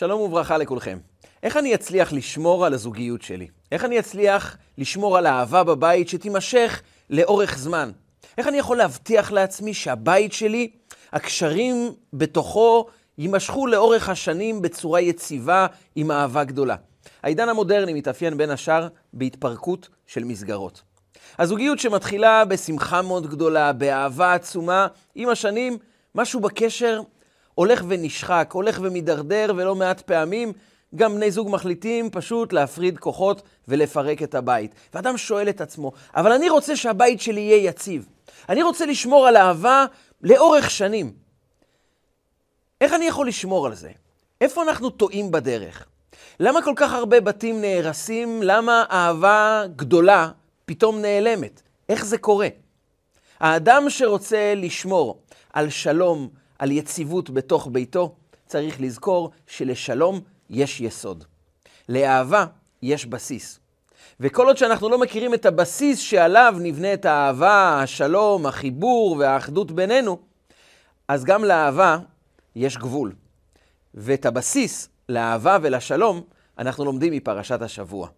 שלום וברכה לכולכם. איך אני אצליח לשמור על הזוגיות שלי? איך אני אצליח לשמור על האהבה בבית שתימשך לאורך זמן? איך אני יכול להבטיח לעצמי שהבית שלי, הקשרים בתוכו יימשכו לאורך השנים בצורה יציבה עם אהבה גדולה? העידן המודרני מתאפיין בין השאר בהתפרקות של מסגרות. הזוגיות שמתחילה בשמחה מאוד גדולה, באהבה עצומה, עם השנים משהו בקשר הולך ונשחק, הולך ומידרדר, ולא מעט פעמים גם בני זוג מחליטים פשוט להפריד כוחות ולפרק את הבית. ואדם שואל את עצמו, אבל אני רוצה שהבית שלי יהיה יציב. אני רוצה לשמור על אהבה לאורך שנים. איך אני יכול לשמור על זה? איפה אנחנו טועים בדרך? למה כל כך הרבה בתים נהרסים? למה אהבה גדולה פתאום נעלמת? איך זה קורה? האדם שרוצה לשמור על שלום, על יציבות בתוך ביתו, צריך לזכור שלשלום יש יסוד. לאהבה יש בסיס. וכל עוד שאנחנו לא מכירים את הבסיס שעליו נבנית האהבה, השלום, החיבור והאחדות בינינו, אז גם לאהבה יש גבול. ואת הבסיס לאהבה ולשלום אנחנו לומדים מפרשת השבוע.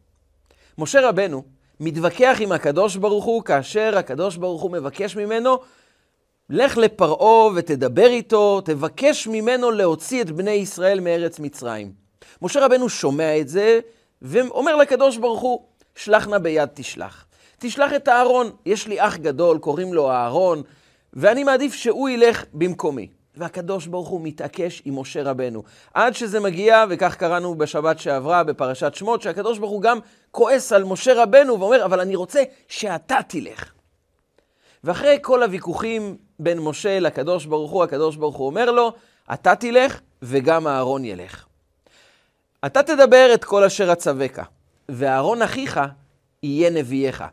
משה רבנו מתווכח עם הקדוש ברוך הוא כאשר הקדוש ברוך הוא מבקש ממנו לך לפרעה ותדבר איתו, תבקש ממנו להוציא את בני ישראל מארץ מצרים. משה רבנו שומע את זה, ואומר לקדוש ברוך הוא, שלח נא ביד תשלח. תשלח את אהרון, יש לי אח גדול, קוראים לו אהרון, ואני מעדיף שהוא ילך במקומי. והקדוש ברוך הוא מתעקש עם משה רבנו. עד שזה מגיע, וכך קראנו בשבת שעברה בפרשת שמות, שהקדוש ברוך הוא גם כועס על משה רבנו ואומר, אבל אני רוצה שאתה תלך. ואחרי כל הוויכוחים בין משה לקדוש ברוך הוא, הקדוש ברוך הוא אומר לו, אתה תלך וגם אהרון ילך. אתה תדבר את כל אשר אצווך, ואהרון אחיך יהיה נביאך.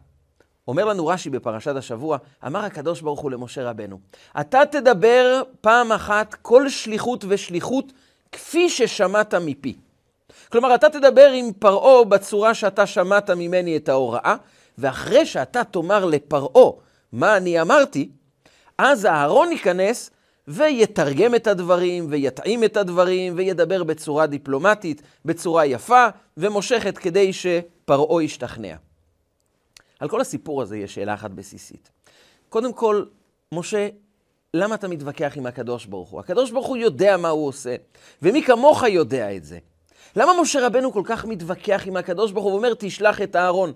אומר לנו רש"י בפרשת השבוע, אמר הקדוש ברוך הוא למשה רבנו, אתה תדבר פעם אחת כל שליחות ושליחות כפי ששמעת מפי. כלומר, אתה תדבר עם פרעה בצורה שאתה שמעת ממני את ההוראה, ואחרי שאתה תאמר לפרעה מה אני אמרתי, אז אהרון ייכנס ויתרגם את הדברים, ויתאים את הדברים, וידבר בצורה דיפלומטית, בצורה יפה ומושכת כדי שפרעה ישתכנע. על כל הסיפור הזה יש שאלה אחת בסיסית. קודם כל, משה, למה אתה מתווכח עם הקדוש ברוך הוא? הקדוש ברוך הוא יודע מה הוא עושה, ומי כמוך יודע את זה. למה משה רבנו כל כך מתווכח עם הקדוש ברוך הוא ואומר, תשלח את אהרון?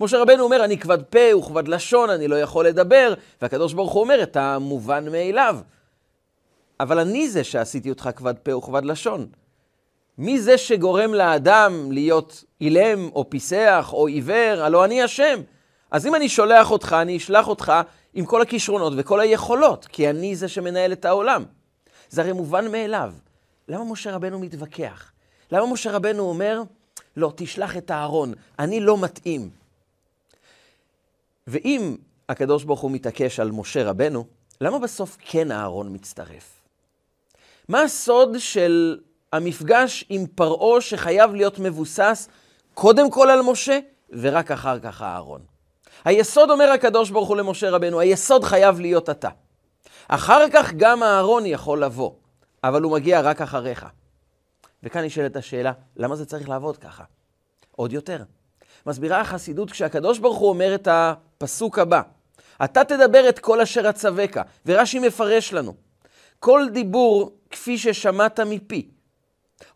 משה רבנו אומר, אני כבד פה וכבד לשון, אני לא יכול לדבר, והקדוש ברוך הוא אומר את המובן מאליו. אבל אני זה שעשיתי אותך כבד פה וכבד לשון. מי זה שגורם לאדם להיות אילם או פיסח או עיוור? הלא אני השם. אז אם אני שולח אותך, אני אשלח אותך עם כל הכישרונות וכל היכולות, כי אני זה שמנהל את העולם. זה הרי מובן מאליו. למה משה רבנו מתווכח? למה משה רבנו אומר, לא, תשלח את אהרון, אני לא מתאים. ואם הקדוש ברוך הוא מתעקש על משה רבנו, למה בסוף כן אהרון מצטרף? מה הסוד של המפגש עם פרעה שחייב להיות מבוסס קודם כל על משה ורק אחר כך אהרון? היסוד אומר הקדוש ברוך הוא למשה רבנו, היסוד חייב להיות אתה. אחר כך גם אהרון יכול לבוא, אבל הוא מגיע רק אחריך. וכאן נשאלת השאלה, למה זה צריך לעבוד ככה? עוד יותר. מסבירה החסידות כשהקדוש ברוך הוא אומר את הפסוק הבא, אתה תדבר את כל אשר אצווך, ורש"י מפרש לנו, כל דיבור כפי ששמעת מפי.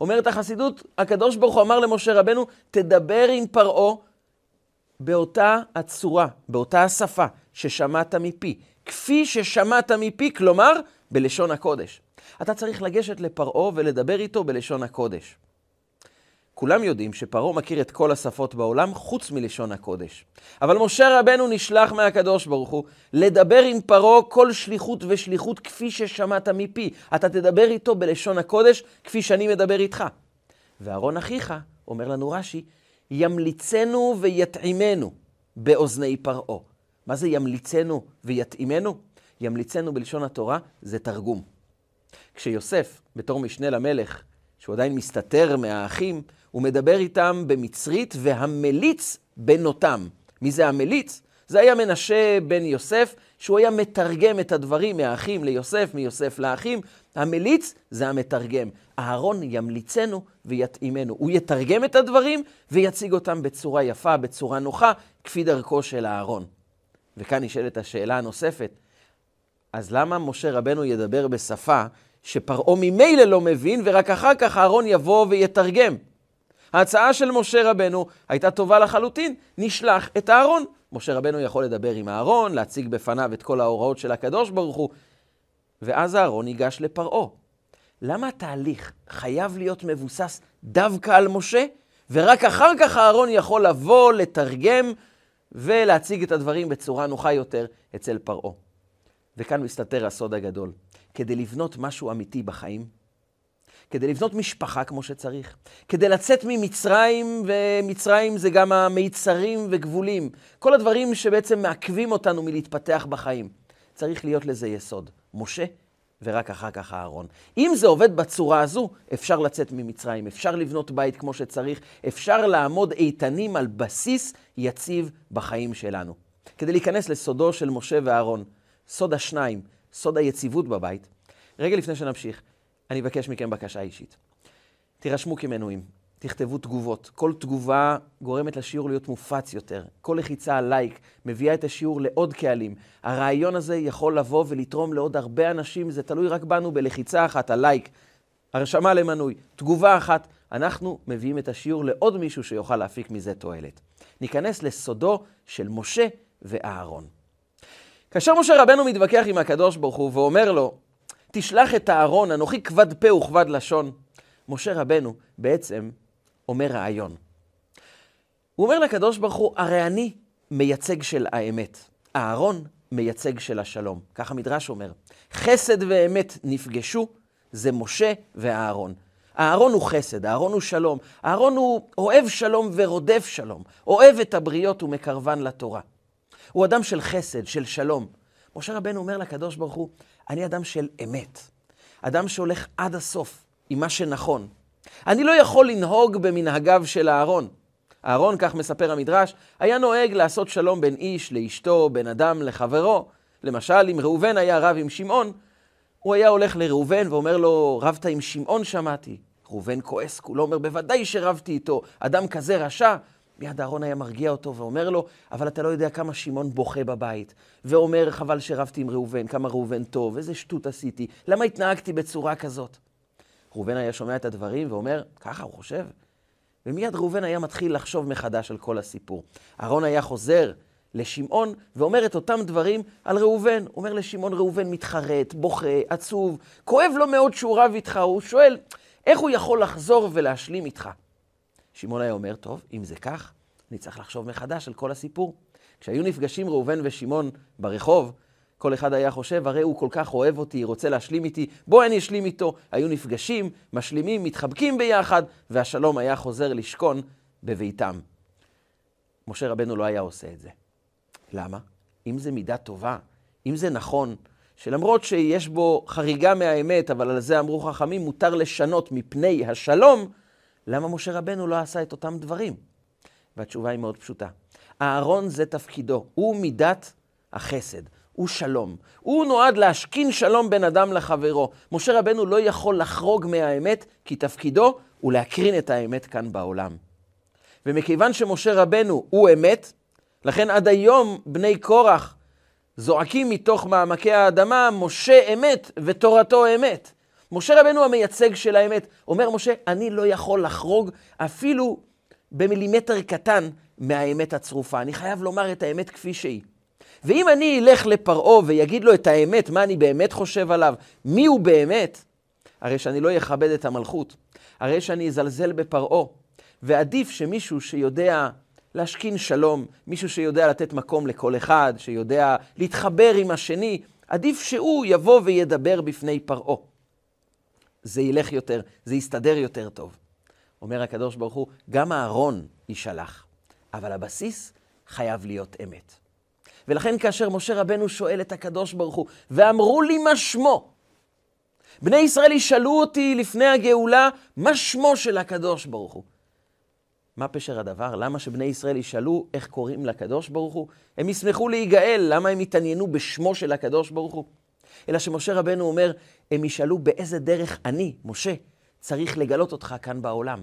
אומרת החסידות, הקדוש ברוך הוא אמר למשה רבנו, תדבר עם פרעה באותה הצורה, באותה השפה ששמעת מפי. כפי ששמעת מפי, כלומר, בלשון הקודש. אתה צריך לגשת לפרעה ולדבר איתו בלשון הקודש. כולם יודעים שפרעה מכיר את כל השפות בעולם חוץ מלשון הקודש. אבל משה רבנו נשלח מהקדוש ברוך הוא לדבר עם פרעה כל שליחות ושליחות כפי ששמעת מפי. אתה תדבר איתו בלשון הקודש כפי שאני מדבר איתך. ואהרון אחיך, אומר לנו רש"י, ימליצנו ויתאימנו באוזני פרעה. מה זה ימליצנו ויתאימנו? ימליצנו בלשון התורה זה תרגום. כשיוסף, בתור משנה למלך, שהוא עדיין מסתתר מהאחים, הוא מדבר איתם במצרית, והמליץ בנותם. מי זה המליץ? זה היה מנשה בן יוסף, שהוא היה מתרגם את הדברים מהאחים ליוסף, מיוסף לאחים. המליץ זה המתרגם. אהרון ימליצנו ויתאימנו. הוא יתרגם את הדברים ויציג אותם בצורה יפה, בצורה נוחה, כפי דרכו של אהרון. וכאן נשאלת השאלה הנוספת, אז למה משה רבנו ידבר בשפה שפרעה ממילא לא מבין, ורק אחר כך אהרון יבוא ויתרגם? ההצעה של משה רבנו הייתה טובה לחלוטין, נשלח את אהרון. משה רבנו יכול לדבר עם אהרון, להציג בפניו את כל ההוראות של הקדוש ברוך הוא, ואז אהרון ניגש לפרעה. למה התהליך חייב להיות מבוסס דווקא על משה, ורק אחר כך אהרון יכול לבוא, לתרגם ולהציג את הדברים בצורה נוחה יותר אצל פרעה? וכאן מסתתר הסוד הגדול. כדי לבנות משהו אמיתי בחיים, כדי לבנות משפחה כמו שצריך, כדי לצאת ממצרים, ומצרים זה גם המיצרים וגבולים, כל הדברים שבעצם מעכבים אותנו מלהתפתח בחיים. צריך להיות לזה יסוד. משה ורק אחר כך אהרון. אם זה עובד בצורה הזו, אפשר לצאת ממצרים, אפשר לבנות בית כמו שצריך, אפשר לעמוד איתנים על בסיס יציב בחיים שלנו. כדי להיכנס לסודו של משה ואהרון, סוד השניים, סוד היציבות בבית, רגע לפני שנמשיך, אני אבקש מכם בקשה אישית. תירשמו כמנויים, תכתבו תגובות. כל תגובה גורמת לשיעור להיות מופץ יותר. כל לחיצה על לייק מביאה את השיעור לעוד קהלים. הרעיון הזה יכול לבוא ולתרום לעוד הרבה אנשים, זה תלוי רק בנו בלחיצה אחת על לייק, הרשמה למנוי, תגובה אחת, אנחנו מביאים את השיעור לעוד מישהו שיוכל להפיק מזה תועלת. ניכנס לסודו של משה ואהרון. כאשר משה רבנו מתווכח עם הקדוש ברוך הוא ואומר לו, תשלח את אהרון, אנוכי כבד פה וכבד לשון. משה רבנו בעצם אומר רעיון. הוא אומר לקדוש ברוך הוא, הרי אני מייצג של האמת. אהרון מייצג של השלום. כך המדרש אומר. חסד ואמת נפגשו, זה משה ואהרון. אהרון הוא חסד, אהרון הוא שלום. אהרון הוא אוהב שלום ורודף שלום. אוהב את הבריות ומקרבן לתורה. הוא אדם של חסד, של שלום. משה רבנו אומר לקדוש ברוך הוא, אני אדם של אמת. אדם שהולך עד הסוף עם מה שנכון. אני לא יכול לנהוג במנהגיו של אהרון. אהרון, כך מספר המדרש, היה נוהג לעשות שלום בין איש לאשתו, בין אדם לחברו. למשל, אם ראובן היה רב עם שמעון, הוא היה הולך לראובן ואומר לו, רבת עם שמעון שמעתי. ראובן כועס, כולו אומר, בוודאי שרבתי איתו, אדם כזה רשע. מיד אהרון היה מרגיע אותו ואומר לו, אבל אתה לא יודע כמה שמעון בוכה בבית. ואומר, חבל שרבתי עם ראובן, כמה ראובן טוב, איזה שטות עשיתי, למה התנהגתי בצורה כזאת? ראובן היה שומע את הדברים ואומר, ככה הוא חושב. ומיד ראובן היה מתחיל לחשוב מחדש על כל הסיפור. אהרון היה חוזר לשמעון ואומר את אותם דברים על ראובן. הוא אומר לשמעון, ראובן מתחרט, בוכה, עצוב, כואב לו מאוד שהוא רב איתך, הוא שואל, איך הוא יכול לחזור ולהשלים איתך? שמעון היה אומר, טוב, אם זה כך, אני צריך לחשוב מחדש על כל הסיפור. כשהיו נפגשים ראובן ושמעון ברחוב, כל אחד היה חושב, הרי הוא כל כך אוהב אותי, רוצה להשלים איתי, בוא אני אשלים איתו. היו נפגשים, משלימים, מתחבקים ביחד, והשלום היה חוזר לשכון בביתם. משה רבנו לא היה עושה את זה. למה? אם זה מידה טובה, אם זה נכון, שלמרות שיש בו חריגה מהאמת, אבל על זה אמרו חכמים, מותר לשנות מפני השלום, למה משה רבנו לא עשה את אותם דברים? והתשובה היא מאוד פשוטה. אהרון זה תפקידו, הוא מידת החסד. הוא שלום. הוא נועד להשכין שלום בין אדם לחברו. משה רבנו לא יכול לחרוג מהאמת, כי תפקידו הוא להקרין את האמת כאן בעולם. ומכיוון שמשה רבנו הוא אמת, לכן עד היום בני קורח זועקים מתוך מעמקי האדמה, משה אמת ותורתו אמת. משה רבנו המייצג של האמת. אומר משה, אני לא יכול לחרוג אפילו במילימטר קטן מהאמת הצרופה. אני חייב לומר את האמת כפי שהיא. ואם אני אלך לפרעה ויגיד לו את האמת, מה אני באמת חושב עליו, מי הוא באמת, הרי שאני לא אכבד את המלכות, הרי שאני אזלזל בפרעה. ועדיף שמישהו שיודע להשכין שלום, מישהו שיודע לתת מקום לכל אחד, שיודע להתחבר עם השני, עדיף שהוא יבוא וידבר בפני פרעה. זה ילך יותר, זה יסתדר יותר טוב. אומר הקדוש ברוך הוא, גם אהרון יישלח, אבל הבסיס חייב להיות אמת. ולכן כאשר משה רבנו שואל את הקדוש ברוך הוא, ואמרו לי מה שמו, בני ישראל ישאלו אותי לפני הגאולה, מה שמו של הקדוש ברוך הוא? מה פשר הדבר? למה שבני ישראל ישאלו איך קוראים לקדוש ברוך הוא? הם ישמחו להיגאל, למה הם יתעניינו בשמו של הקדוש ברוך הוא? אלא שמשה רבנו אומר, הם ישאלו באיזה דרך אני, משה, צריך לגלות אותך כאן בעולם.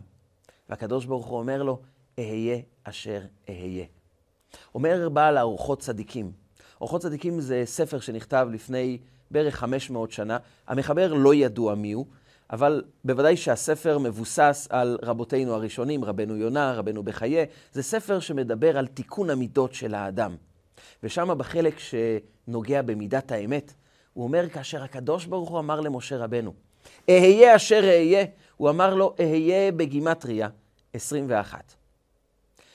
והקדוש ברוך הוא אומר לו, אהיה אשר אהיה. אומר בעל האורחות צדיקים. אורחות צדיקים זה ספר שנכתב לפני בערך 500 שנה. המחבר לא ידוע מיהו, אבל בוודאי שהספר מבוסס על רבותינו הראשונים, רבנו יונה, רבנו בחיי. זה ספר שמדבר על תיקון המידות של האדם. ושם בחלק שנוגע במידת האמת, הוא אומר, כאשר הקדוש ברוך הוא אמר למשה רבנו, אהיה אשר אהיה, הוא אמר לו, אהיה בגימטריה 21.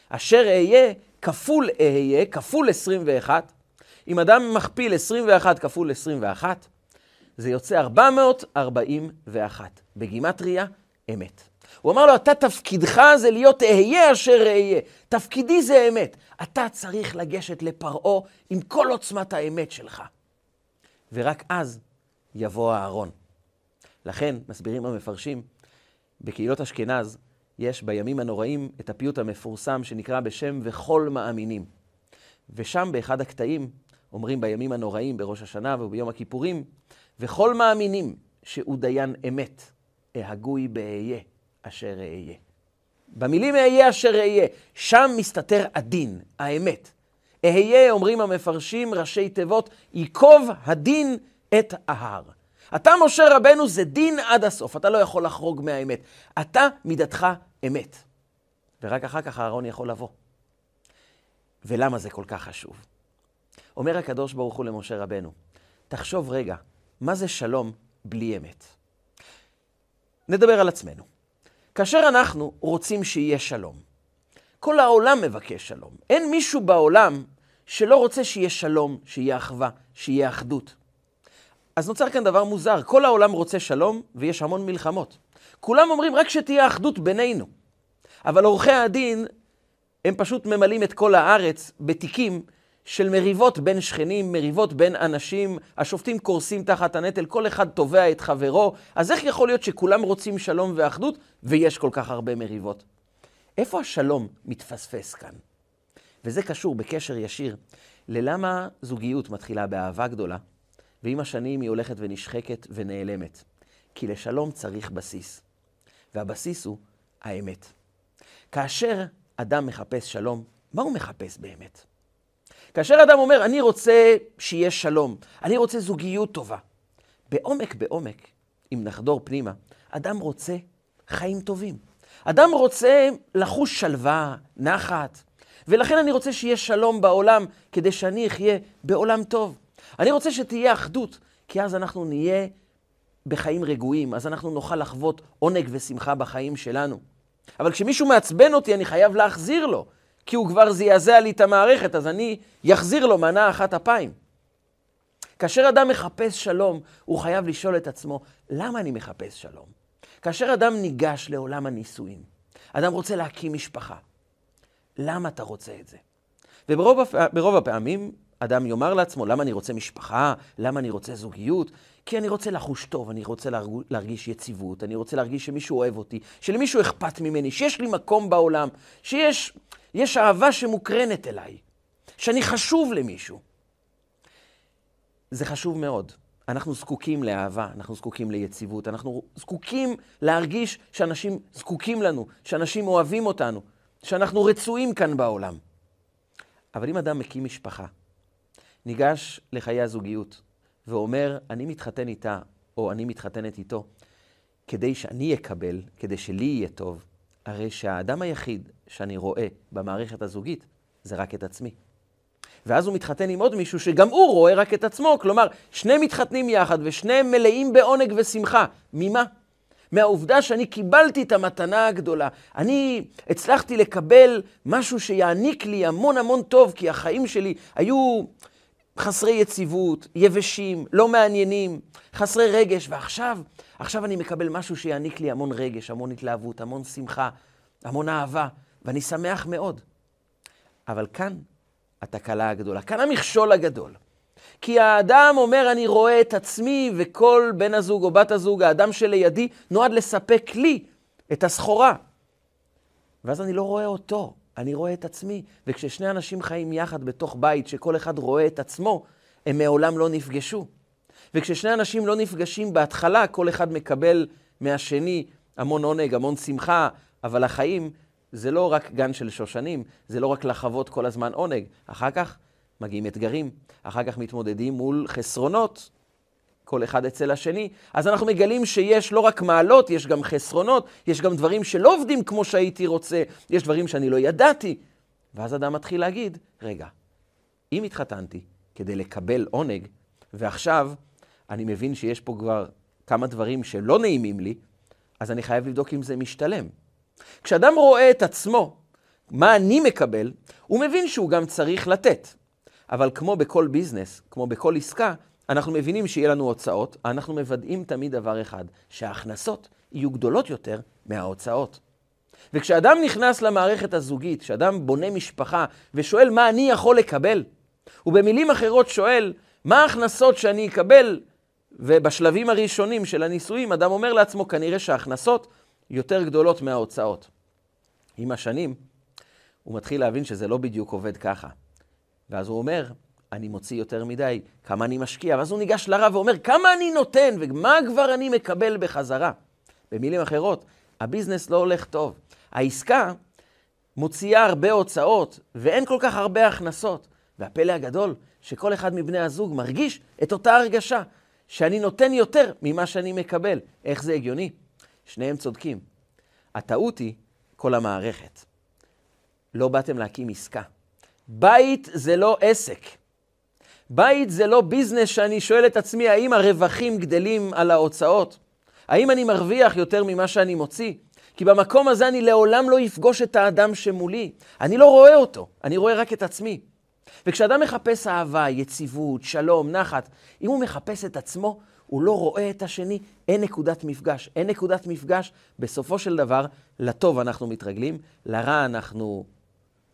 אשר אהיה כפול אהיה, כפול 21. אם אדם מכפיל 21 כפול 21, זה יוצא 441. בגימטריה, אמת. הוא אמר לו, אתה תפקידך זה להיות אהיה אשר אהיה. תפקידי זה אמת. אתה צריך לגשת לפרעה עם כל עוצמת האמת שלך. ורק אז יבוא הארון. לכן, מסבירים המפרשים, בקהילות אשכנז יש בימים הנוראים את הפיוט המפורסם שנקרא בשם וכל מאמינים. ושם באחד הקטעים אומרים בימים הנוראים, בראש השנה וביום הכיפורים, וכל מאמינים שהוא דיין אמת, אהגוי באהיה אשר אהיה. במילים אהיה אשר אהיה, שם מסתתר הדין, האמת. אהיה, אומרים המפרשים, ראשי תיבות, ייקוב הדין את ההר. אתה, משה רבנו, זה דין עד הסוף, אתה לא יכול לחרוג מהאמת. אתה, מידתך אמת. ורק אחר כך הארון יכול לבוא. ולמה זה כל כך חשוב? אומר הקדוש ברוך הוא למשה רבנו, תחשוב רגע, מה זה שלום בלי אמת? נדבר על עצמנו. כאשר אנחנו רוצים שיהיה שלום, כל העולם מבקש שלום. אין מישהו בעולם שלא רוצה שיהיה שלום, שיהיה אחווה, שיהיה אחדות. אז נוצר כאן דבר מוזר, כל העולם רוצה שלום ויש המון מלחמות. כולם אומרים רק שתהיה אחדות בינינו. אבל עורכי הדין, הם פשוט ממלאים את כל הארץ בתיקים של מריבות בין שכנים, מריבות בין אנשים, השופטים קורסים תחת הנטל, כל אחד תובע את חברו, אז איך יכול להיות שכולם רוצים שלום ואחדות ויש כל כך הרבה מריבות? איפה השלום מתפספס כאן? וזה קשור בקשר ישיר ללמה זוגיות מתחילה באהבה גדולה, ועם השנים היא הולכת ונשחקת ונעלמת. כי לשלום צריך בסיס, והבסיס הוא האמת. כאשר אדם מחפש שלום, מה הוא מחפש באמת? כאשר אדם אומר, אני רוצה שיהיה שלום, אני רוצה זוגיות טובה, בעומק בעומק, אם נחדור פנימה, אדם רוצה חיים טובים. אדם רוצה לחוש שלווה, נחת, ולכן אני רוצה שיהיה שלום בעולם, כדי שאני אחיה בעולם טוב. אני רוצה שתהיה אחדות, כי אז אנחנו נהיה בחיים רגועים, אז אנחנו נוכל לחוות עונג ושמחה בחיים שלנו. אבל כשמישהו מעצבן אותי, אני חייב להחזיר לו, כי הוא כבר זעזע לי את המערכת, אז אני אחזיר לו מנה אחת אפיים. כאשר אדם מחפש שלום, הוא חייב לשאול את עצמו, למה אני מחפש שלום? כאשר אדם ניגש לעולם הנישואים, אדם רוצה להקים משפחה, למה אתה רוצה את זה? וברוב הפעמים אדם יאמר לעצמו, למה אני רוצה משפחה? למה אני רוצה זוגיות? כי אני רוצה לחוש טוב, אני רוצה להרגיש יציבות, אני רוצה להרגיש שמישהו אוהב אותי, שלמישהו אכפת ממני, שיש לי מקום בעולם, שיש יש אהבה שמוקרנת אליי, שאני חשוב למישהו. זה חשוב מאוד. אנחנו זקוקים לאהבה, אנחנו זקוקים ליציבות, אנחנו זקוקים להרגיש שאנשים זקוקים לנו, שאנשים אוהבים אותנו, שאנחנו רצויים כאן בעולם. אבל אם אדם מקים משפחה, ניגש לחיי הזוגיות ואומר, אני מתחתן איתה, או אני מתחתנת איתו, כדי שאני אקבל, כדי שלי יהיה טוב, הרי שהאדם היחיד שאני רואה במערכת הזוגית זה רק את עצמי. ואז הוא מתחתן עם עוד מישהו שגם הוא רואה רק את עצמו, כלומר, שני מתחתנים יחד ושניהם מלאים בעונג ושמחה. ממה? מהעובדה שאני קיבלתי את המתנה הגדולה. אני הצלחתי לקבל משהו שיעניק לי המון המון טוב, כי החיים שלי היו חסרי יציבות, יבשים, לא מעניינים, חסרי רגש, ועכשיו, עכשיו אני מקבל משהו שיעניק לי המון רגש, המון התלהבות, המון שמחה, המון אהבה, ואני שמח מאוד. אבל כאן התקלה הגדולה, כאן המכשול הגדול. כי האדם אומר, אני רואה את עצמי, וכל בן הזוג או בת הזוג, האדם שלידי, נועד לספק לי את הסחורה. ואז אני לא רואה אותו, אני רואה את עצמי. וכששני אנשים חיים יחד בתוך בית שכל אחד רואה את עצמו, הם מעולם לא נפגשו. וכששני אנשים לא נפגשים בהתחלה, כל אחד מקבל מהשני המון עונג, המון שמחה, אבל החיים זה לא רק גן של שושנים, זה לא רק לחוות כל הזמן עונג. אחר כך מגיעים אתגרים, אחר כך מתמודדים מול חסרונות, כל אחד אצל השני. אז אנחנו מגלים שיש לא רק מעלות, יש גם חסרונות, יש גם דברים שלא עובדים כמו שהייתי רוצה, יש דברים שאני לא ידעתי. ואז אדם מתחיל להגיד, רגע, אם התחתנתי כדי לקבל עונג, ועכשיו אני מבין שיש פה כבר כמה דברים שלא נעימים לי, אז אני חייב לבדוק אם זה משתלם. כשאדם רואה את עצמו, מה אני מקבל, הוא מבין שהוא גם צריך לתת. אבל כמו בכל ביזנס, כמו בכל עסקה, אנחנו מבינים שיהיה לנו הוצאות, אנחנו מוודאים תמיד דבר אחד, שההכנסות יהיו גדולות יותר מההוצאות. וכשאדם נכנס למערכת הזוגית, כשאדם בונה משפחה ושואל מה אני יכול לקבל, ובמילים אחרות שואל מה ההכנסות שאני אקבל, ובשלבים הראשונים של הנישואים אדם אומר לעצמו כנראה שההכנסות יותר גדולות מההוצאות. עם השנים הוא מתחיל להבין שזה לא בדיוק עובד ככה. ואז הוא אומר, אני מוציא יותר מדי, כמה אני משקיע, ואז הוא ניגש לרב ואומר, כמה אני נותן ומה כבר אני מקבל בחזרה. במילים אחרות, הביזנס לא הולך טוב. העסקה מוציאה הרבה הוצאות ואין כל כך הרבה הכנסות. והפלא הגדול, שכל אחד מבני הזוג מרגיש את אותה הרגשה, שאני נותן יותר ממה שאני מקבל. איך זה הגיוני? שניהם צודקים. הטעות היא כל המערכת. לא באתם להקים עסקה. בית זה לא עסק. בית זה לא ביזנס שאני שואל את עצמי, האם הרווחים גדלים על ההוצאות? האם אני מרוויח יותר ממה שאני מוציא? כי במקום הזה אני לעולם לא אפגוש את האדם שמולי. אני לא רואה אותו, אני רואה רק את עצמי. וכשאדם מחפש אהבה, יציבות, שלום, נחת, אם הוא מחפש את עצמו, הוא לא רואה את השני, אין נקודת מפגש. אין נקודת מפגש, בסופו של דבר, לטוב אנחנו מתרגלים, לרע אנחנו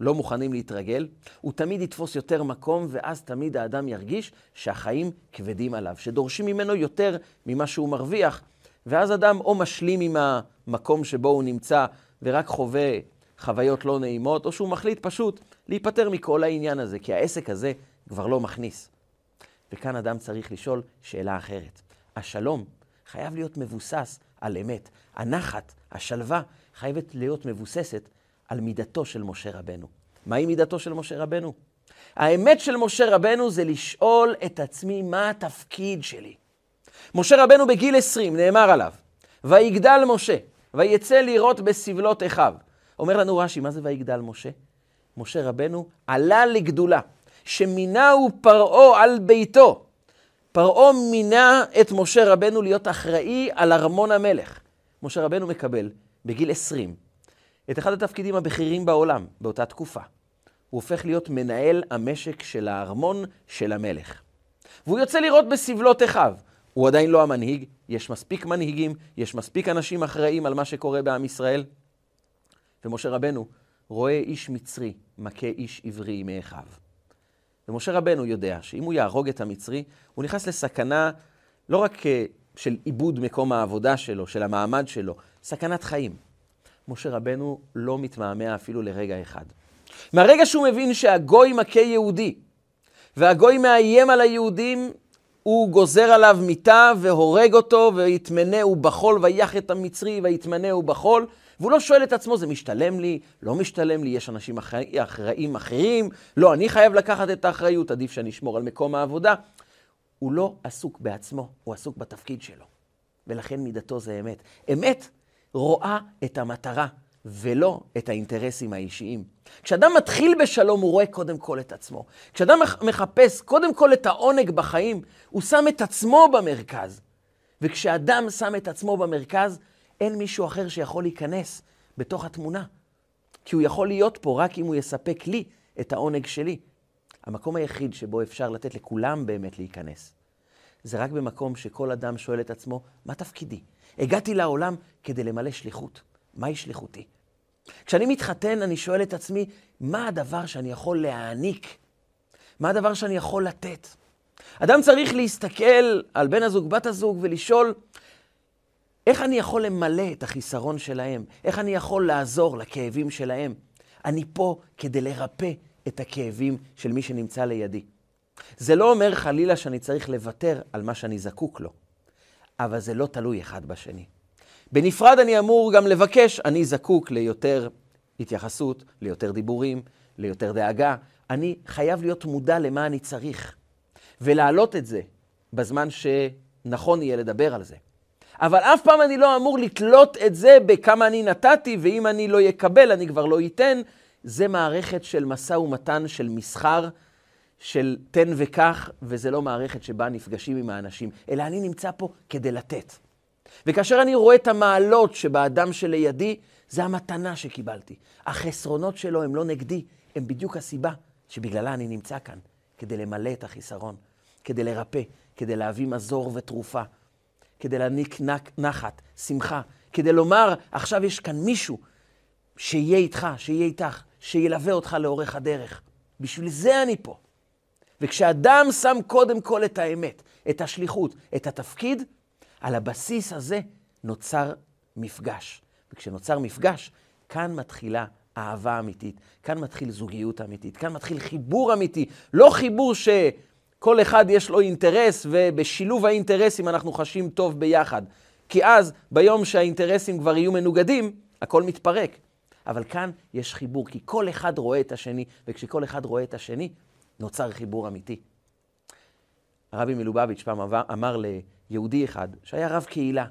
לא מוכנים להתרגל, הוא תמיד יתפוס יותר מקום, ואז תמיד האדם ירגיש שהחיים כבדים עליו, שדורשים ממנו יותר ממה שהוא מרוויח, ואז אדם או משלים עם המקום שבו הוא נמצא ורק חווה חוויות לא נעימות, או שהוא מחליט פשוט להיפטר מכל העניין הזה, כי העסק הזה כבר לא מכניס. וכאן אדם צריך לשאול שאלה אחרת. השלום חייב להיות מבוסס על אמת. הנחת, השלווה, חייבת להיות מבוססת על מידתו של משה רבנו. מהי מידתו של משה רבנו? האמת של משה רבנו זה לשאול את עצמי מה התפקיד שלי. משה רבנו בגיל 20, נאמר עליו, ויגדל משה, ויצא לראות בסבלות אחיו. אומר לנו רש"י, מה זה ויגדל משה? משה רבנו עלה לגדולה, שמינהו פרעה על ביתו. פרעה מינה את משה רבנו להיות אחראי על ארמון המלך. משה רבנו מקבל בגיל 20 את אחד התפקידים הבכירים בעולם באותה תקופה. הוא הופך להיות מנהל המשק של הארמון של המלך. והוא יוצא לראות בסבלות אחיו. הוא עדיין לא המנהיג, יש מספיק מנהיגים, יש מספיק אנשים אחראים על מה שקורה בעם ישראל. ומשה רבנו רואה איש מצרי מכה איש עברי מאחיו. ומשה רבנו יודע שאם הוא יהרוג את המצרי, הוא נכנס לסכנה לא רק אה, של עיבוד מקום העבודה שלו, של המעמד שלו, סכנת חיים. משה רבנו לא מתמהמה אפילו לרגע אחד. מהרגע שהוא מבין שהגוי מכה יהודי, והגוי מאיים על היהודים, הוא גוזר עליו מיתה והורג אותו, ויתמנהו בחול, ויח את המצרי, ויתמנהו בחול, והוא לא שואל את עצמו, זה משתלם לי, לא משתלם לי, יש אנשים אחראים אחרים, לא, אני חייב לקחת את האחריות, עדיף שאני אשמור על מקום העבודה. הוא לא עסוק בעצמו, הוא עסוק בתפקיד שלו. ולכן מידתו זה אמת. אמת רואה את המטרה ולא את האינטרסים האישיים. כשאדם מתחיל בשלום, הוא רואה קודם כל את עצמו. כשאדם מחפש קודם כל את העונג בחיים, הוא שם את עצמו במרכז. וכשאדם שם את עצמו במרכז, אין מישהו אחר שיכול להיכנס בתוך התמונה. כי הוא יכול להיות פה רק אם הוא יספק לי את העונג שלי. המקום היחיד שבו אפשר לתת לכולם באמת להיכנס, זה רק במקום שכל אדם שואל את עצמו, מה תפקידי? הגעתי לעולם כדי למלא שליחות. מהי שליחותי? כשאני מתחתן, אני שואל את עצמי, מה הדבר שאני יכול להעניק? מה הדבר שאני יכול לתת? אדם צריך להסתכל על בן הזוג, בת הזוג, ולשאול, איך אני יכול למלא את החיסרון שלהם? איך אני יכול לעזור לכאבים שלהם? אני פה כדי לרפא את הכאבים של מי שנמצא לידי. זה לא אומר חלילה שאני צריך לוותר על מה שאני זקוק לו, אבל זה לא תלוי אחד בשני. בנפרד אני אמור גם לבקש, אני זקוק ליותר התייחסות, ליותר דיבורים, ליותר דאגה. אני חייב להיות מודע למה אני צריך, ולהעלות את זה בזמן שנכון יהיה לדבר על זה. אבל אף פעם אני לא אמור לתלות את זה בכמה אני נתתי, ואם אני לא אקבל, אני כבר לא אתן. זה מערכת של משא ומתן, של מסחר, של תן וקח, וזה לא מערכת שבה נפגשים עם האנשים, אלא אני נמצא פה כדי לתת. וכאשר אני רואה את המעלות שבאדם שלידי, זה המתנה שקיבלתי. החסרונות שלו הם לא נגדי, הם בדיוק הסיבה שבגללה אני נמצא כאן, כדי למלא את החיסרון, כדי לרפא, כדי להביא מזור ותרופה, כדי להעניק נחת, שמחה, כדי לומר, עכשיו יש כאן מישהו שיהיה איתך, שיהיה איתך, שילווה אותך לאורך הדרך. בשביל זה אני פה. וכשאדם שם קודם כל את האמת, את השליחות, את התפקיד, על הבסיס הזה נוצר מפגש. וכשנוצר מפגש, כאן מתחילה אהבה אמיתית, כאן מתחיל זוגיות אמיתית, כאן מתחיל חיבור אמיתי, לא חיבור שכל אחד יש לו אינטרס, ובשילוב האינטרסים אנחנו חשים טוב ביחד. כי אז, ביום שהאינטרסים כבר יהיו מנוגדים, הכל מתפרק. אבל כאן יש חיבור, כי כל אחד רואה את השני, וכשכל אחד רואה את השני, נוצר חיבור אמיתי. הרבי מלובביץ' פעם אמר, אמר ליהודי אחד, שהיה רב קהילה,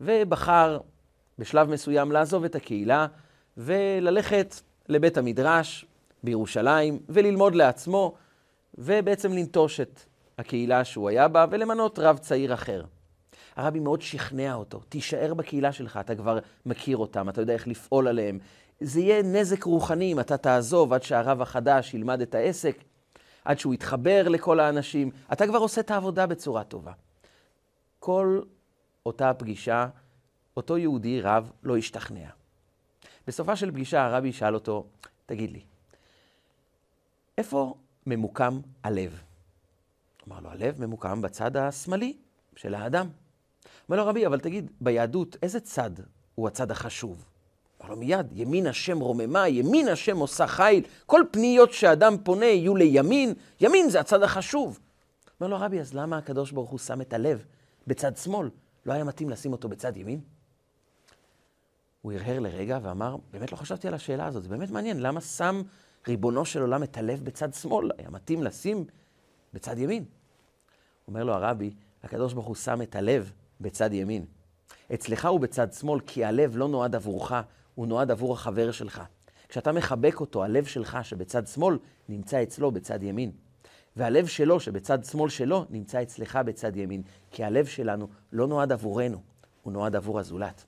ובחר בשלב מסוים לעזוב את הקהילה וללכת לבית המדרש בירושלים וללמוד לעצמו, ובעצם לנטוש את הקהילה שהוא היה בה ולמנות רב צעיר אחר. הרבי מאוד שכנע אותו, תישאר בקהילה שלך, אתה כבר מכיר אותם, אתה יודע איך לפעול עליהם. זה יהיה נזק רוחני אם אתה תעזוב עד שהרב החדש ילמד את העסק, עד שהוא יתחבר לכל האנשים. אתה כבר עושה את העבודה בצורה טובה. כל אותה פגישה, אותו יהודי רב לא השתכנע. בסופה של פגישה הרבי שאל אותו, תגיד לי, איפה ממוקם הלב? אמר לו, הלב ממוקם בצד השמאלי של האדם. אומר לו, רבי, אבל תגיד, ביהדות, איזה צד הוא הצד החשוב? אמר לו מיד, ימין השם רוממה, ימין השם עושה חיל, כל פניות שאדם פונה יהיו לימין, ימין זה הצד החשוב. אומר לו רבי, אז למה הקדוש ברוך הוא שם את הלב בצד שמאל? לא היה מתאים לשים אותו בצד ימין? הוא הרהר לרגע ואמר, באמת לא חשבתי על השאלה הזאת, זה באמת מעניין, למה שם ריבונו של עולם את הלב בצד שמאל? היה מתאים לשים בצד ימין. אומר לו הרבי, הקדוש ברוך הוא שם את הלב בצד ימין. אצלך הוא בצד שמאל, כי הלב לא נועד עבורך, הוא נועד עבור החבר שלך. כשאתה מחבק אותו, הלב שלך שבצד שמאל נמצא אצלו בצד ימין. והלב שלו שבצד שמאל שלו נמצא אצלך בצד ימין. כי הלב שלנו לא נועד עבורנו, הוא נועד עבור הזולת.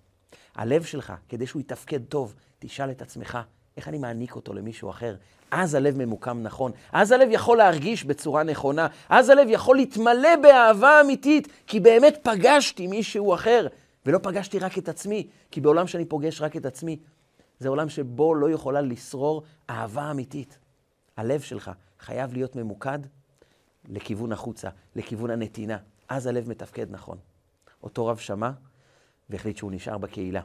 הלב שלך, כדי שהוא יתפקד טוב, תשאל את עצמך, איך אני מעניק אותו למישהו אחר? אז הלב ממוקם נכון, אז הלב יכול להרגיש בצורה נכונה, אז הלב יכול להתמלא באהבה אמיתית, כי באמת פגשתי מישהו אחר, ולא פגשתי רק את עצמי, כי בעולם שאני פוגש רק את עצמי, זה עולם שבו לא יכולה לשרור אהבה אמיתית. הלב שלך חייב להיות ממוקד לכיוון החוצה, לכיוון הנתינה. אז הלב מתפקד נכון. אותו רב שמע והחליט שהוא נשאר בקהילה.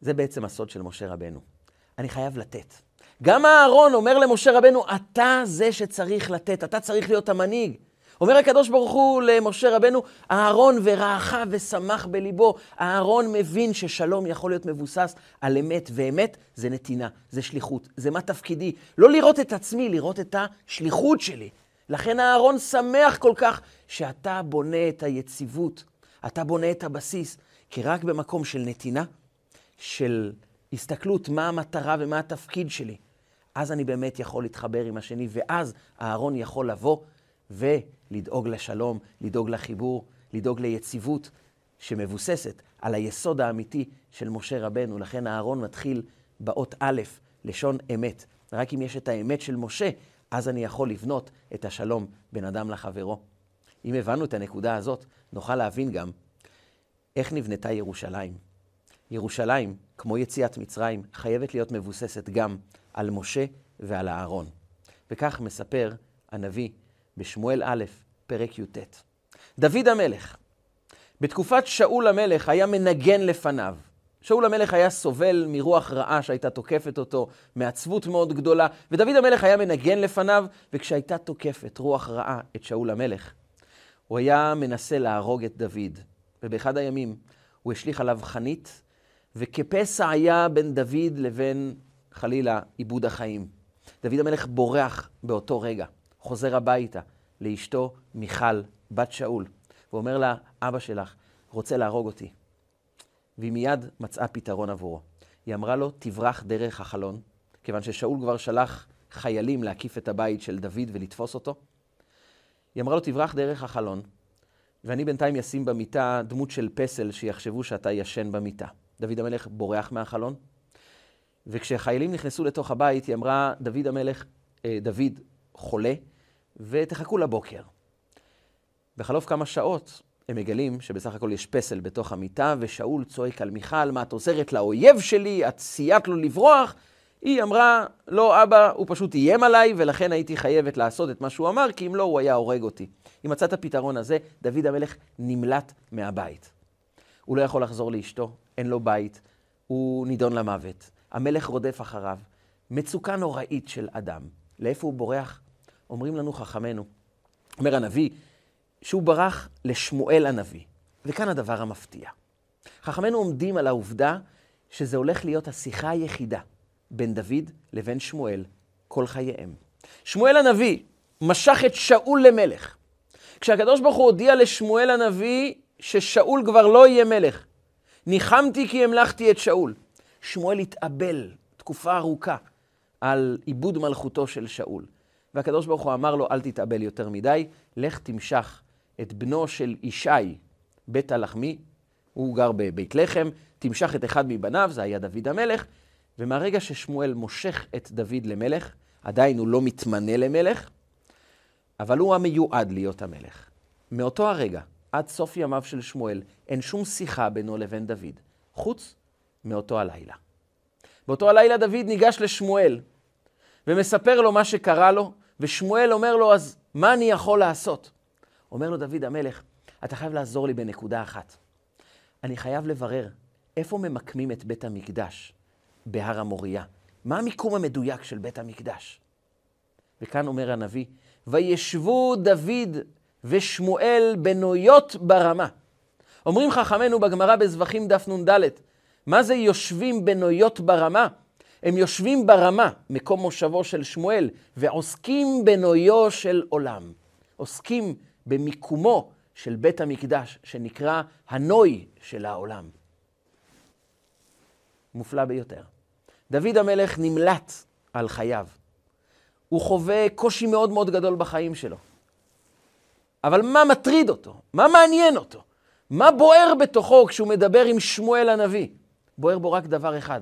זה בעצם הסוד של משה רבנו. אני חייב לתת. גם אהרון אומר למשה רבנו, אתה זה שצריך לתת, אתה צריך להיות המנהיג. אומר הקדוש ברוך הוא למשה רבנו, אהרון ורעך ושמח בליבו. אהרון מבין ששלום יכול להיות מבוסס על אמת, ואמת זה נתינה, זה שליחות, זה מה תפקידי. לא לראות את עצמי, לראות את השליחות שלי. לכן אהרון שמח כל כך שאתה בונה את היציבות, אתה בונה את הבסיס, כי רק במקום של נתינה, של הסתכלות מה המטרה ומה התפקיד שלי, אז אני באמת יכול להתחבר עם השני, ואז אהרון יכול לבוא ולדאוג לשלום, לדאוג לחיבור, לדאוג ליציבות שמבוססת על היסוד האמיתי של משה רבנו. לכן אהרון מתחיל באות א', לשון אמת. רק אם יש את האמת של משה, אז אני יכול לבנות את השלום בין אדם לחברו. אם הבנו את הנקודה הזאת, נוכל להבין גם איך נבנתה ירושלים. ירושלים, כמו יציאת מצרים, חייבת להיות מבוססת גם על משה ועל אהרון. וכך מספר הנביא בשמואל א', פרק י"ט. דוד המלך, בתקופת שאול המלך היה מנגן לפניו. שאול המלך היה סובל מרוח רעה שהייתה תוקפת אותו, מעצבות מאוד גדולה, ודוד המלך היה מנגן לפניו, וכשהייתה תוקפת רוח רעה את שאול המלך, הוא היה מנסה להרוג את דוד. ובאחד הימים הוא השליך עליו חנית, וכפסע היה בין דוד לבין, חלילה, עיבוד החיים. דוד המלך בורח באותו רגע, חוזר הביתה לאשתו מיכל, בת שאול, ואומר לה, אבא שלך רוצה להרוג אותי. והיא מיד מצאה פתרון עבורו. היא אמרה לו, תברח דרך החלון, כיוון ששאול כבר שלח חיילים להקיף את הבית של דוד ולתפוס אותו. היא אמרה לו, תברח דרך החלון, ואני בינתיים אשים במיטה דמות של פסל שיחשבו שאתה ישן במיטה. דוד המלך בורח מהחלון, וכשחיילים נכנסו לתוך הבית, היא אמרה, דוד המלך, אה, דוד חולה, ותחכו לבוקר. בחלוף כמה שעות, הם מגלים שבסך הכל יש פסל בתוך המיטה, ושאול צועק על מיכל, מה את עוזרת לאויב שלי? את סייעת לו לברוח? היא אמרה, לא, אבא, הוא פשוט איים עליי, ולכן הייתי חייבת לעשות את מה שהוא אמר, כי אם לא, הוא היה הורג אותי. היא מצאה את הפתרון הזה, דוד המלך נמלט מהבית. הוא לא יכול לחזור לאשתו, אין לו בית, הוא נידון למוות. המלך רודף אחריו. מצוקה נוראית של אדם. לאיפה הוא בורח? אומרים לנו חכמינו. אומר הנביא, שהוא ברח לשמואל הנביא. וכאן הדבר המפתיע. חכמינו עומדים על העובדה שזה הולך להיות השיחה היחידה בין דוד לבין שמואל כל חייהם. שמואל הנביא משך את שאול למלך. כשהקדוש ברוך הוא הודיע לשמואל הנביא ששאול כבר לא יהיה מלך, ניחמתי כי המלכתי את שאול. שמואל התאבל תקופה ארוכה על עיבוד מלכותו של שאול. והקדוש ברוך הוא אמר לו, אל תתאבל יותר מדי, לך תמשך את בנו של ישי, בית הלחמי, הוא גר בבית לחם, תמשך את אחד מבניו, זה היה דוד המלך, ומהרגע ששמואל מושך את דוד למלך, עדיין הוא לא מתמנה למלך, אבל הוא המיועד להיות המלך. מאותו הרגע, עד סוף ימיו של שמואל, אין שום שיחה בינו לבין דוד, חוץ מאותו הלילה. באותו הלילה דוד ניגש לשמואל ומספר לו מה שקרה לו, ושמואל אומר לו, אז מה אני יכול לעשות? אומר לו דוד המלך, אתה חייב לעזור לי בנקודה אחת. אני חייב לברר איפה ממקמים את בית המקדש בהר המוריה. מה המיקום המדויק של בית המקדש? וכאן אומר הנביא, וישבו דוד ושמואל בנויות ברמה. אומרים חכמינו בגמרא בזבחים דף נ"ד, מה זה יושבים בנויות ברמה? הם יושבים ברמה, מקום מושבו של שמואל, ועוסקים בנויו של עולם. עוסקים במיקומו של בית המקדש, שנקרא הנוי של העולם. מופלא ביותר. דוד המלך נמלט על חייו. הוא חווה קושי מאוד מאוד גדול בחיים שלו. אבל מה מטריד אותו? מה מעניין אותו? מה בוער בתוכו כשהוא מדבר עם שמואל הנביא? בוער בו רק דבר אחד.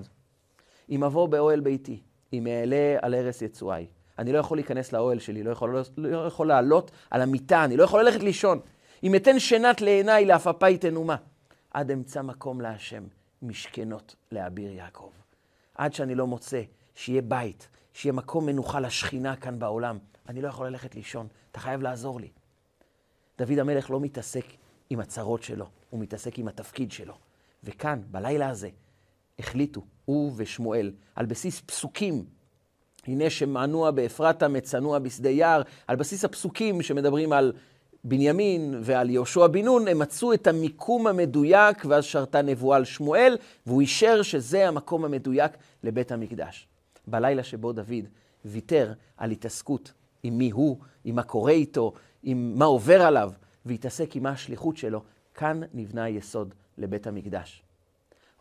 אם אבוא באוהל ביתי, אם אעלה על ערש יצואי, אני לא יכול להיכנס לאוהל שלי, לא יכול, לא יכול לעלות על המיטה, אני לא יכול ללכת לישון. אם אתן שנת לעיניי לעפפי תנומה, עד אמצא מקום להשם, משכנות לאביר יעקב. עד שאני לא מוצא שיהיה בית, שיהיה מקום מנוחה לשכינה כאן בעולם, אני לא יכול ללכת לישון, אתה חייב לעזור לי. דוד המלך לא מתעסק עם הצרות שלו, הוא מתעסק עם התפקיד שלו. וכאן, בלילה הזה, החליטו, הוא ושמואל, על בסיס פסוקים הנה שמענוע באפרתה, מצנוע בשדה יער, על בסיס הפסוקים שמדברים על בנימין ועל יהושע בן נון, הם מצאו את המיקום המדויק, ואז שרתה נבואה על שמואל, והוא אישר שזה המקום המדויק לבית המקדש. בלילה שבו דוד ויתר על התעסקות עם מי הוא, עם מה קורה איתו, עם מה עובר עליו, והתעסק עם מה השליחות שלו, כאן נבנה היסוד לבית המקדש.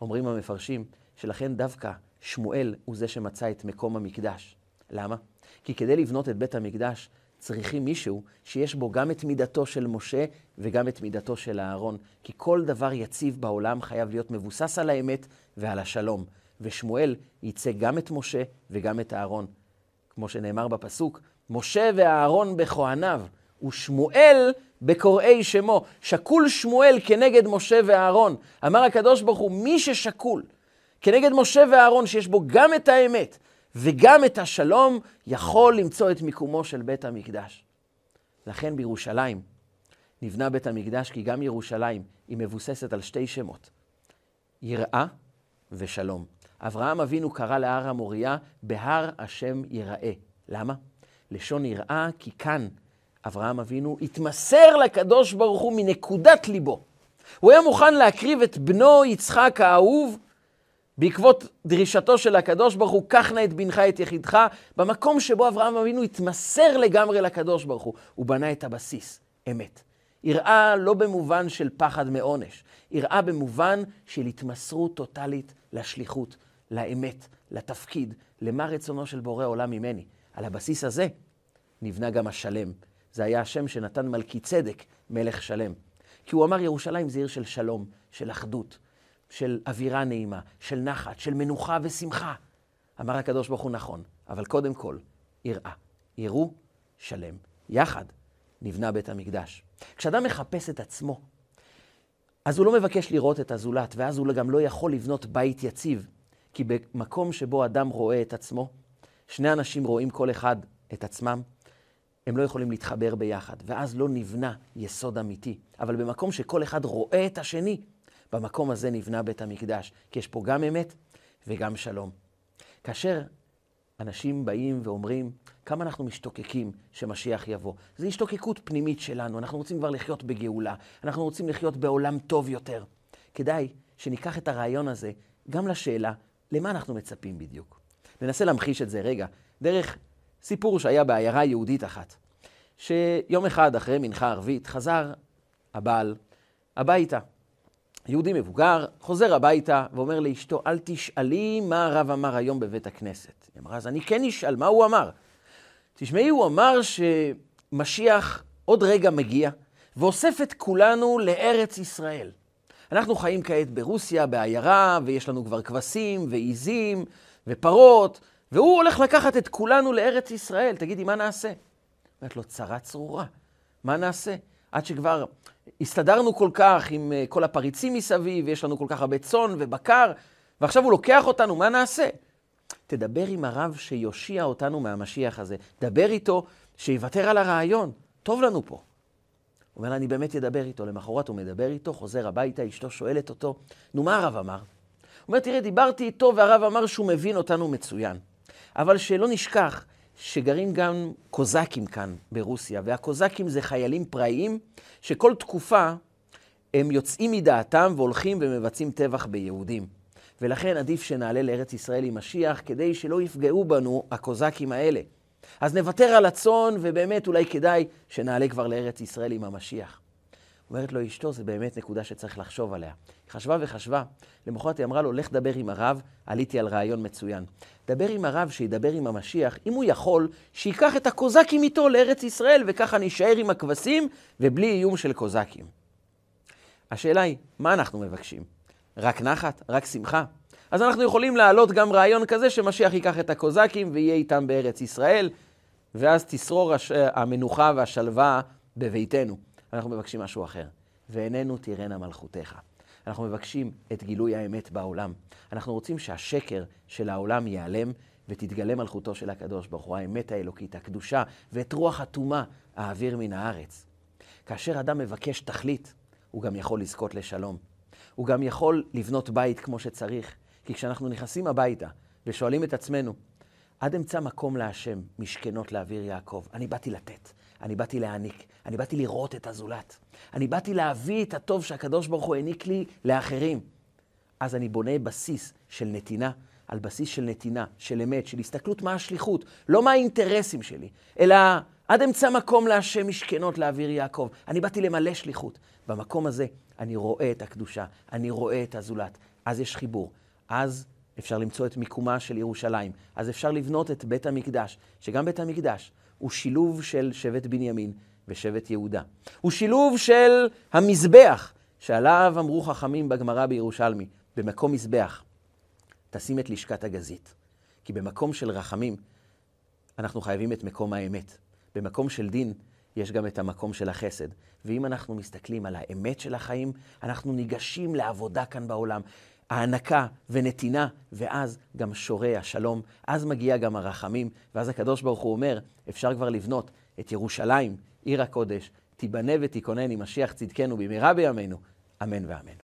אומרים המפרשים שלכן דווקא שמואל הוא זה שמצא את מקום המקדש. למה? כי כדי לבנות את בית המקדש צריכים מישהו שיש בו גם את מידתו של משה וגם את מידתו של אהרון. כי כל דבר יציב בעולם חייב להיות מבוסס על האמת ועל השלום. ושמואל ייצג גם את משה וגם את אהרון. כמו שנאמר בפסוק, משה ואהרון בכהניו, ושמואל בקוראי שמו. שקול שמואל כנגד משה ואהרון. אמר הקדוש ברוך הוא, מי ששקול כנגד משה ואהרון, שיש בו גם את האמת וגם את השלום, יכול למצוא את מיקומו של בית המקדש. לכן בירושלים, נבנה בית המקדש, כי גם ירושלים היא מבוססת על שתי שמות, יראה ושלום. אברהם אבינו קרא להר המוריה בהר השם יראה. למה? לשון יראה, כי כאן אברהם אבינו התמסר לקדוש ברוך הוא מנקודת ליבו. הוא היה מוכן להקריב את בנו יצחק האהוב בעקבות דרישתו של הקדוש ברוך הוא, קח נא את בנך את יחידך, במקום שבו אברהם אבינו התמסר לגמרי לקדוש ברוך הוא, הוא בנה את הבסיס, אמת. יראה לא במובן של פחד מעונש, יראה במובן של התמסרות טוטאלית לשליחות, לאמת, לתפקיד, למה רצונו של בורא עולם ממני. על הבסיס הזה נבנה גם השלם. זה היה השם שנתן מלכי צדק, מלך שלם. כי הוא אמר, ירושלים זה עיר של שלום, של אחדות, של אווירה נעימה, של נחת, של מנוחה ושמחה. אמר הקדוש ברוך הוא נכון, אבל קודם כל, יראה. יראו, שלם. יחד נבנה בית המקדש. כשאדם מחפש את עצמו, אז הוא לא מבקש לראות את הזולת, ואז הוא גם לא יכול לבנות בית יציב. כי במקום שבו אדם רואה את עצמו, שני אנשים רואים כל אחד את עצמם, הם לא יכולים להתחבר ביחד, ואז לא נבנה יסוד אמיתי. אבל במקום שכל אחד רואה את השני, במקום הזה נבנה בית המקדש, כי יש פה גם אמת וגם שלום. כאשר אנשים באים ואומרים, כמה אנחנו משתוקקים שמשיח יבוא. זו השתוקקות פנימית שלנו, אנחנו רוצים כבר לחיות בגאולה, אנחנו רוצים לחיות בעולם טוב יותר. כדאי שניקח את הרעיון הזה גם לשאלה, למה אנחנו מצפים בדיוק? ננסה להמחיש את זה רגע, דרך סיפור שהיה בעיירה יהודית אחת, שיום אחד אחרי מנחה ערבית חזר הבעל הביתה. יהודי מבוגר חוזר הביתה ואומר לאשתו, אל תשאלי מה הרב אמר היום בבית הכנסת. היא אמרה, אז אני כן אשאל, מה הוא אמר? תשמעי, הוא אמר שמשיח עוד רגע מגיע ואוסף את כולנו לארץ ישראל. אנחנו חיים כעת ברוסיה, בעיירה, ויש לנו כבר כבשים ועיזים ופרות, והוא הולך לקחת את כולנו לארץ ישראל. תגידי, מה נעשה? אומרת לו, צרה צרורה, מה נעשה? עד שכבר הסתדרנו כל כך עם אה, כל הפריצים מסביב, ויש לנו כל כך הרבה צאן ובקר, ועכשיו הוא לוקח אותנו, מה נעשה? תדבר עם הרב שיושיע אותנו מהמשיח הזה. דבר איתו, שיוותר על הרעיון. טוב לנו פה. הוא אומר אני באמת אדבר איתו. למחרת הוא מדבר איתו, חוזר הביתה, אשתו שואלת אותו, נו, מה הרב אמר? הוא אומר, תראה, דיברתי איתו והרב אמר שהוא מבין אותנו מצוין. אבל שלא נשכח שגרים גם קוזקים כאן ברוסיה, והקוזקים זה חיילים פראיים שכל תקופה הם יוצאים מדעתם והולכים ומבצעים טבח ביהודים. ולכן עדיף שנעלה לארץ ישראל עם משיח, כדי שלא יפגעו בנו הקוזקים האלה. אז נוותר על הצאן, ובאמת אולי כדאי שנעלה כבר לארץ ישראל עם המשיח. אומרת לו אשתו, זו באמת נקודה שצריך לחשוב עליה. היא חשבה וחשבה, למחרת היא אמרה לו, לך דבר עם הרב, עליתי על רעיון מצוין. דבר עם הרב שידבר עם המשיח, אם הוא יכול, שייקח את הקוזקים איתו לארץ ישראל, וככה נישאר עם הכבשים, ובלי איום של קוזקים. השאלה היא, מה אנחנו מבקשים? רק נחת? רק שמחה? אז אנחנו יכולים להעלות גם רעיון כזה שמשיח ייקח את הקוזקים ויהיה איתם בארץ ישראל, ואז תשרור הש... המנוחה והשלווה בביתנו. אנחנו מבקשים משהו אחר. ועינינו תראינה מלכותך. אנחנו מבקשים את גילוי האמת בעולם. אנחנו רוצים שהשקר של העולם ייעלם ותתגלה מלכותו של הקדוש ברוך הוא, האמת האלוקית, הקדושה, ואת רוח הטומאה האוויר מן הארץ. כאשר אדם מבקש תכלית, הוא גם יכול לזכות לשלום. הוא גם יכול לבנות בית כמו שצריך. כי כשאנחנו נכנסים הביתה ושואלים את עצמנו, עד אמצא מקום להשם, משכנות לאוויר יעקב. אני באתי לתת, אני באתי להעניק, אני באתי לראות את הזולת. אני באתי להביא את הטוב שהקדוש ברוך הוא העניק לי לאחרים. אז אני בונה בסיס של נתינה, על בסיס של נתינה, של אמת, של הסתכלות מה השליחות, לא מה האינטרסים שלי, אלא עד אמצע מקום להשם משכנות לאוויר יעקב. אני באתי למלא שליחות. במקום הזה אני רואה את הקדושה, אני רואה את הזולת. אז יש חיבור. אז אפשר למצוא את מיקומה של ירושלים. אז אפשר לבנות את בית המקדש, שגם בית המקדש הוא שילוב של שבט בנימין ושבט יהודה. הוא שילוב של המזבח, שעליו אמרו חכמים בגמרא בירושלמי, במקום מזבח, תשים את לשכת הגזית. כי במקום של רחמים, אנחנו חייבים את מקום האמת. במקום של דין, יש גם את המקום של החסד. ואם אנחנו מסתכלים על האמת של החיים, אנחנו ניגשים לעבודה כאן בעולם. הענקה ונתינה, ואז גם שורה השלום, אז מגיע גם הרחמים, ואז הקדוש ברוך הוא אומר, אפשר כבר לבנות את ירושלים, עיר הקודש, תיבנה ותיכונן עם משיח צדקנו במהרה בימינו, אמן ואמן.